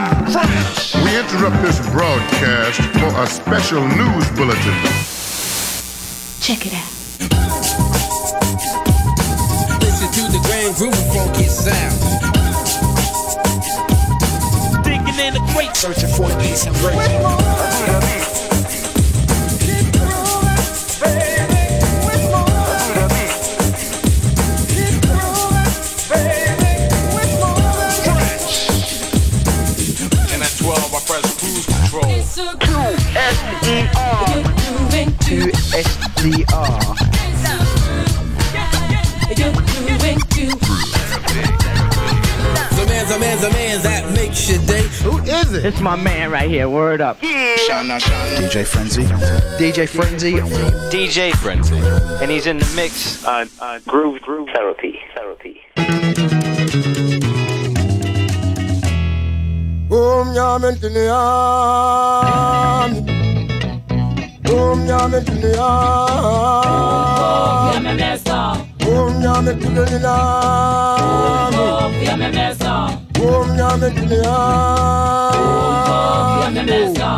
We interrupt this broadcast for a special news bulletin. Check it out. Listen to the grand groove of funky sound. Digging in the crate, searching for a decent break. And The man's a man's a man's that makes your day. Who is it? It's my man right here. Word up. DJ Frenzie. DJ Frenzie. DJ Frenzie, and he's in the mix. Uh, uh, groove, groove therapy, therapy. Boom nyame dunia Boom mesa Boom nyame dunia Boom mesa Boom nyame dunia Boom mesa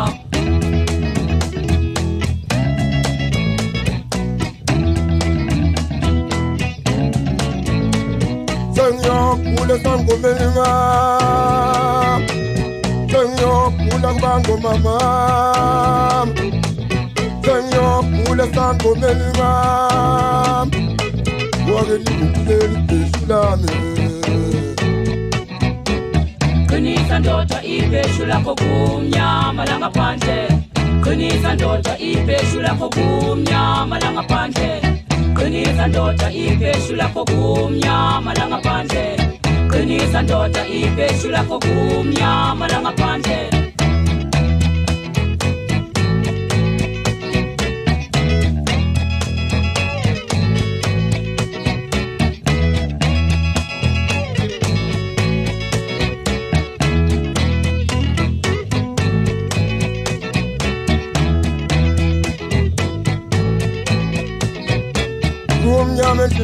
Senyor, pou le san kou menima Senyor, pou la kban kou mamam kanyo mula sango melma Mwage ni mkumbeli peshulame Kunisa ndoto ipeshula kukumya malanga panje Kunisa ndoto ipeshula kukumya malanga panje Kunisa ndoto ipeshula kukumya malanga panje Kunisa ndoto ipeshula kukumya malanga panje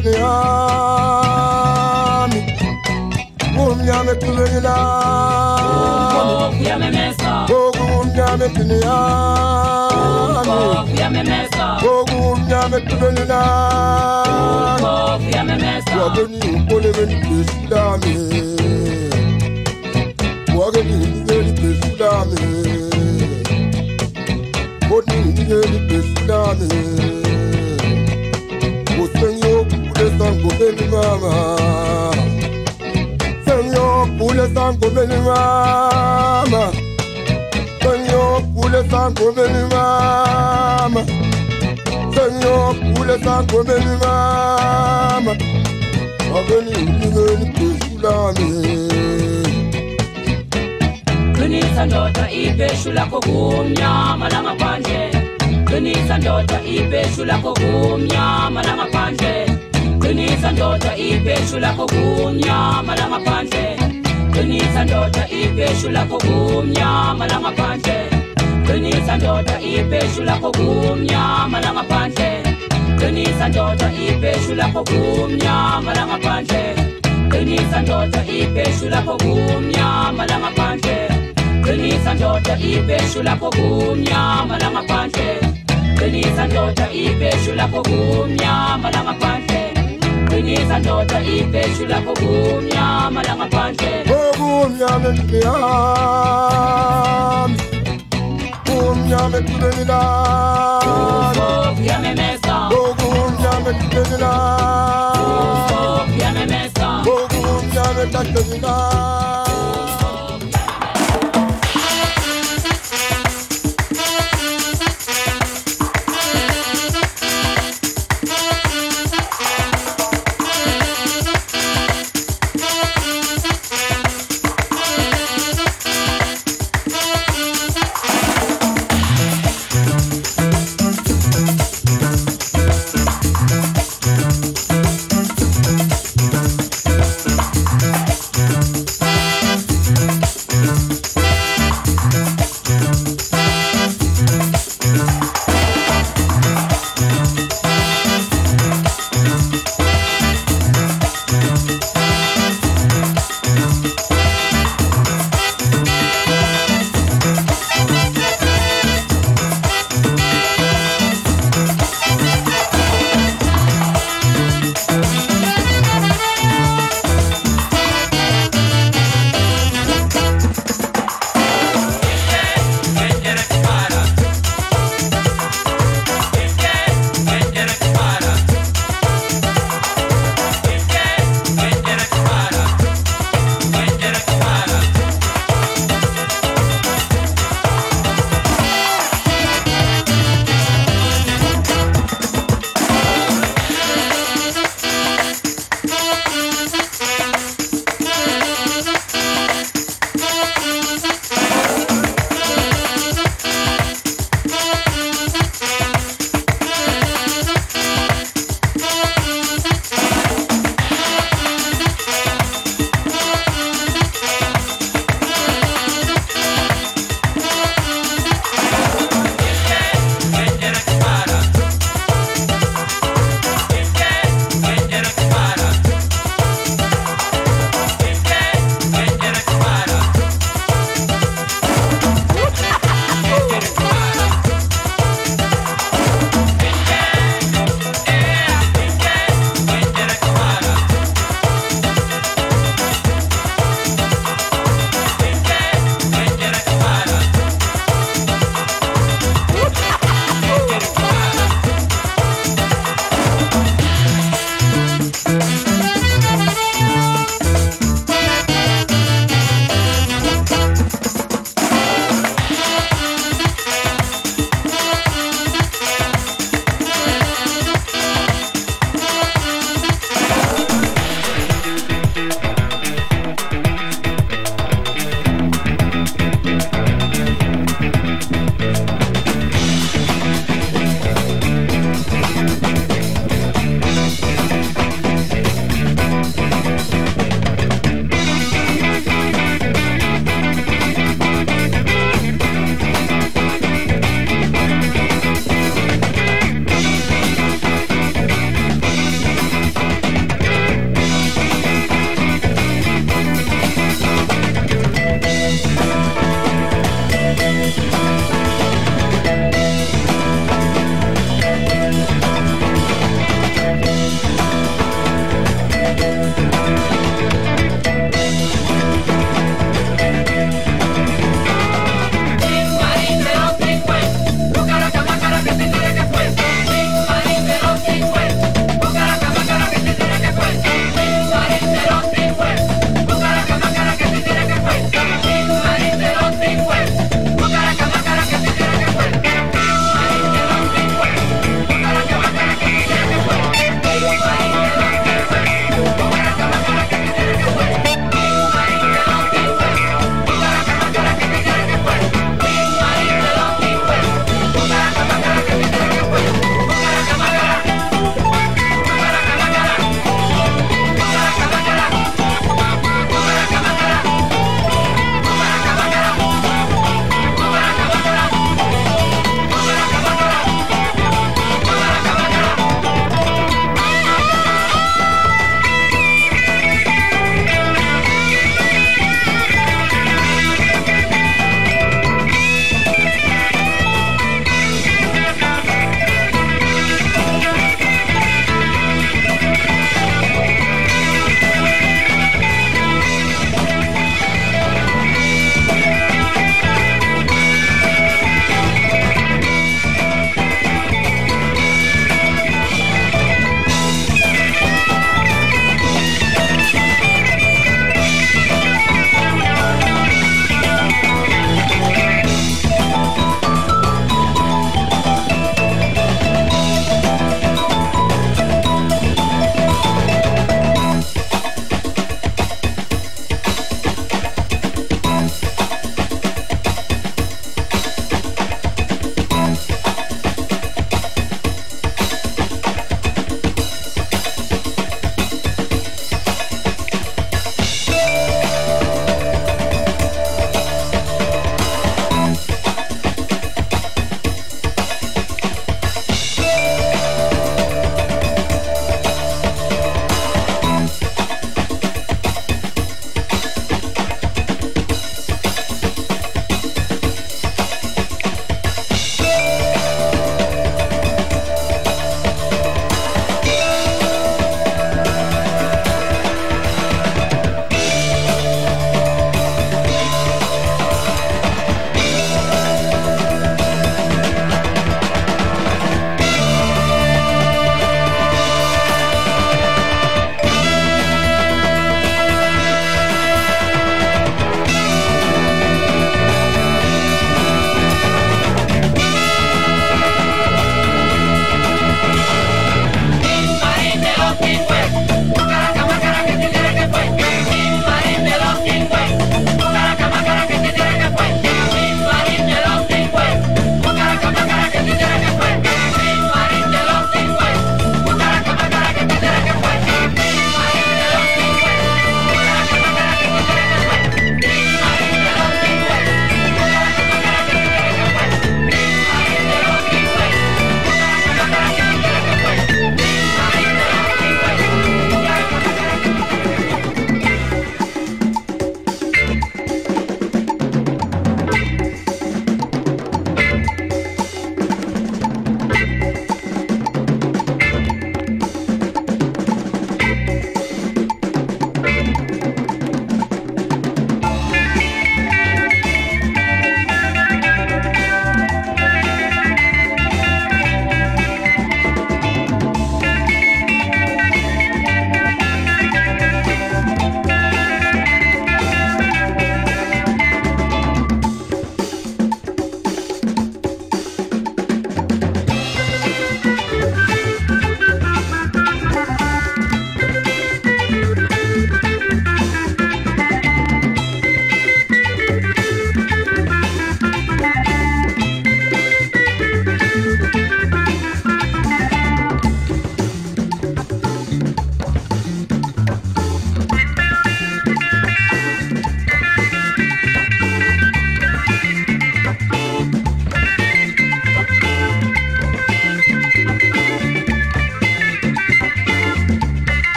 kumnyama langaphandle Kumnyame tiniyami. Kumnyame kuleyilami. Kuyamemesa Kumnyame tiniyami. Kuyamemesa Kumnyame kuleyilami. Kuyamemesa Wageni ukole beni kisilame. Wageni beni kisilame. Wageni beni mama. Senyor, kule sango beni mama. Senyor, kule sango beni mama. Wageni ngeni kusulami. Qinisa ndoda ibheshu lakho kumnyama langaphandle Qinisa ndoda ibheshu lakho kumnyama langaphandle Qinisa ndoda ibheshu lakho kumnyama langaphandle Qinisa ndoda ibheshu lakho kumnyama langaphandle Qinisa ndoda ibheshu lakho kumnyama langaphandle Qinisa ndoda ibheshu lakho kumnyama langaphandle Qinisa ndoda ibheshu lakho kumnyama langaphandle Qinisa ndoda ibheshu lakho kumnyama langaphandle Qinisa ndoda ibheshu lakho kumnyama langaphandle Qinisa ndoda ibheshu lakho kumnyama langaphandle Kumnyame tiniyami. Kumnyame kuleyilami. Kuyamemesa Kumnyame kuleyilami. Kuyamemesa Kumnyame kuleyilami.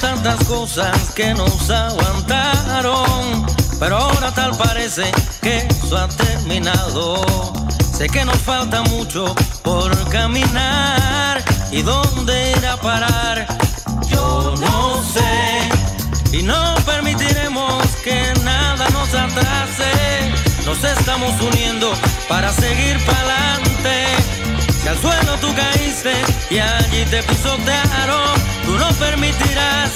Tantas cosas que nos aguantaron, pero ahora tal parece que eso ha terminado. Sé que nos falta mucho por caminar y dónde ir a parar. Yo no sé y no permitiremos que nada nos atrase. Nos estamos uniendo para seguir para adelante. Si al suelo tú caíste y allí te pisotearon, tú no permitirás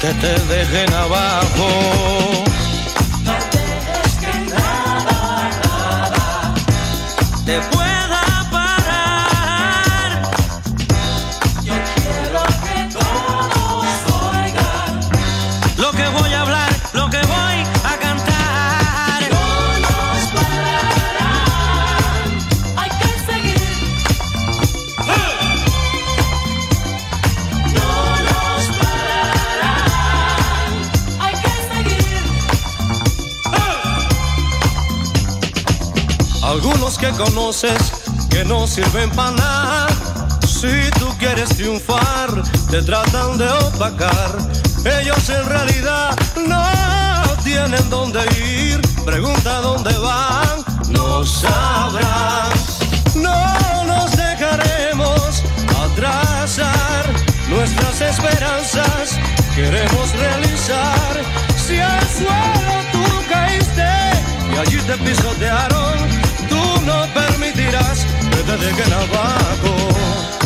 que te dejen abajo. No dejes que nada, nada te que conoces que no sirven para nada. Si tú quieres triunfar, te tratan de opacar. Ellos en realidad no tienen dónde ir. Pregunta dónde van, no sabrás. No nos dejaremos atrasar nuestras esperanzas. Queremos realizar. Si al suelo tú caíste y allí te pisotearon, tú no permitirás que te dejen abajo.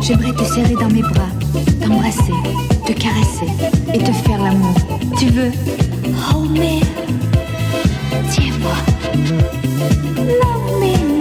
J'aimerais te serrer dans mes bras, t'embrasser, te caresser et te faire l'amour. Tu veux? Oh mais, tiens-moi, love me.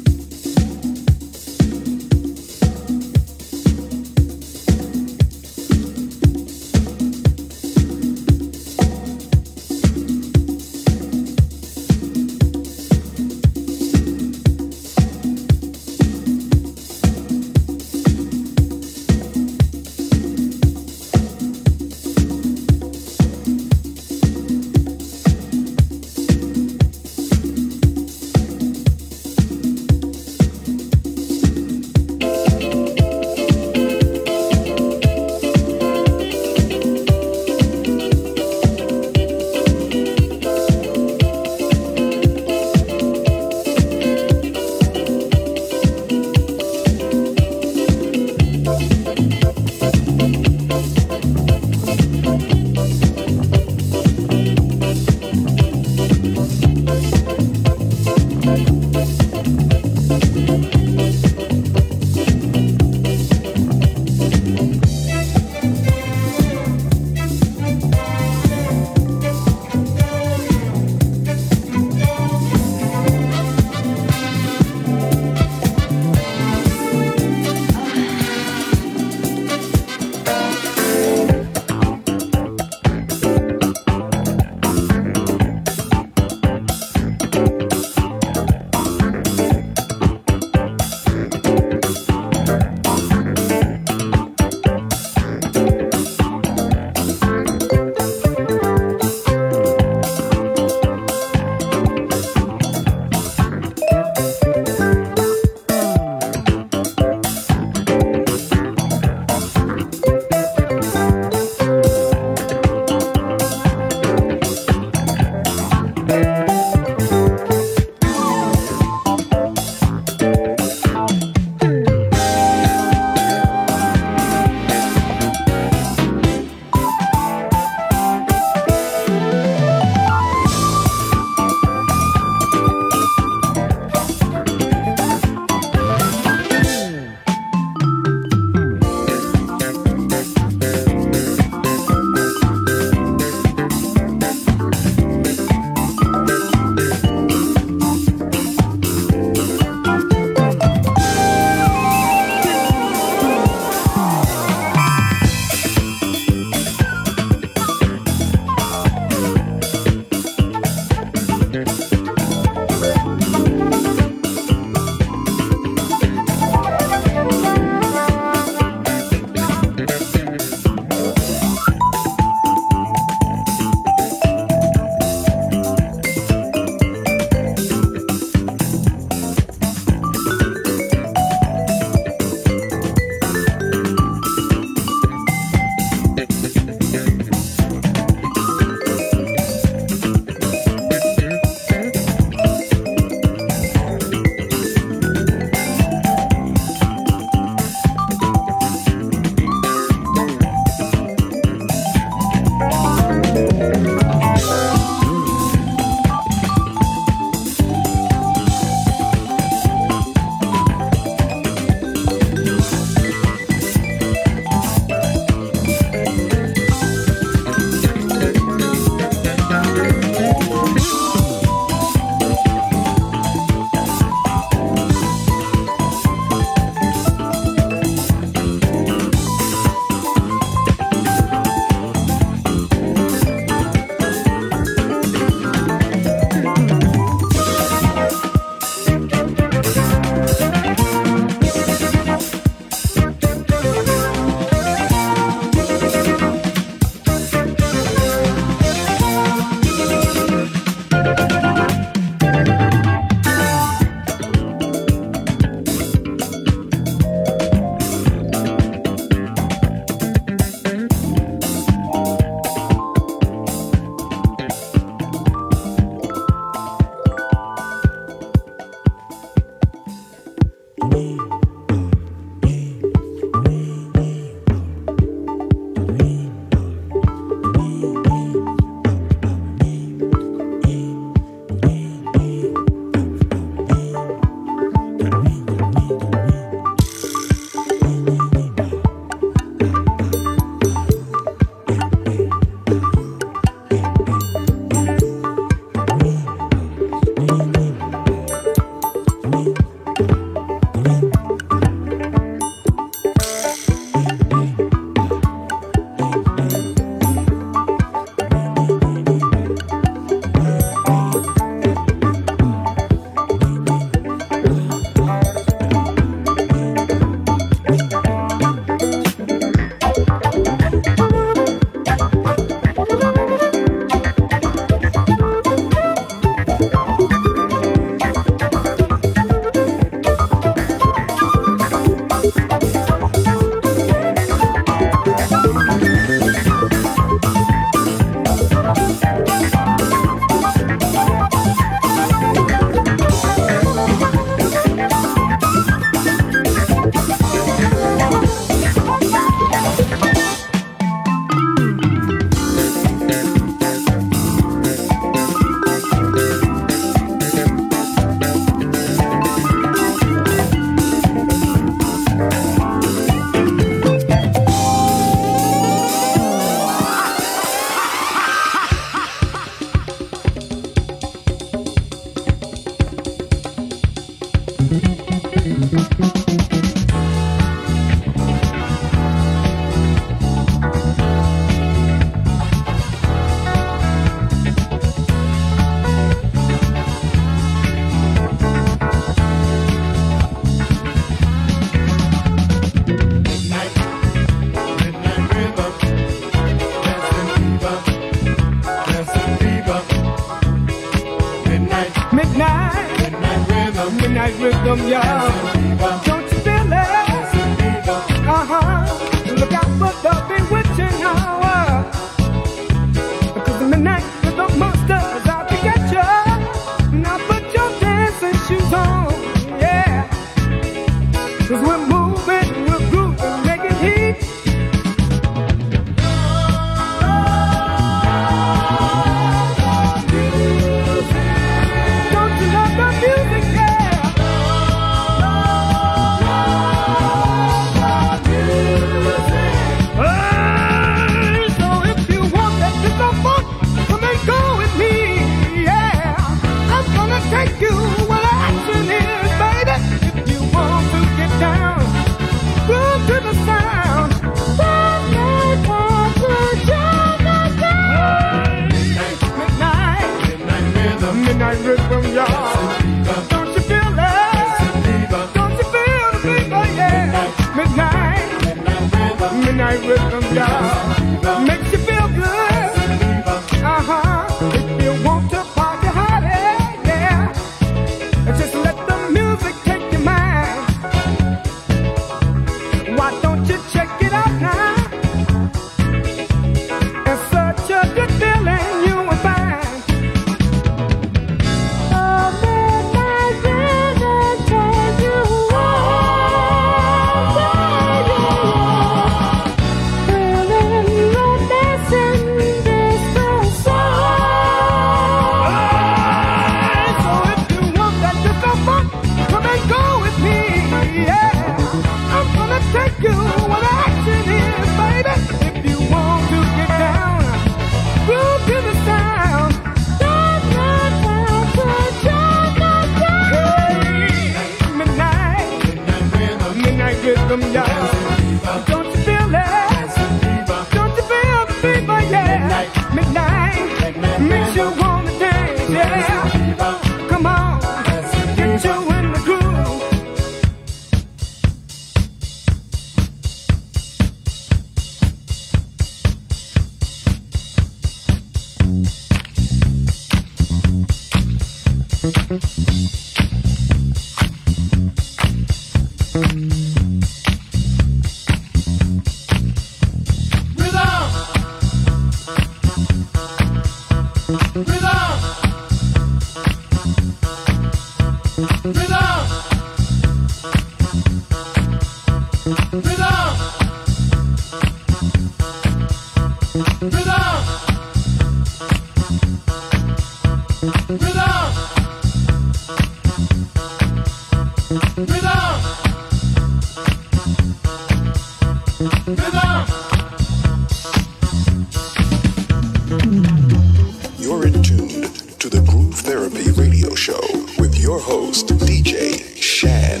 You're in tune to the Groove Therapy Radio Show with your host, DJ Shan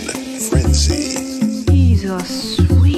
Frenzie. He's a sweet.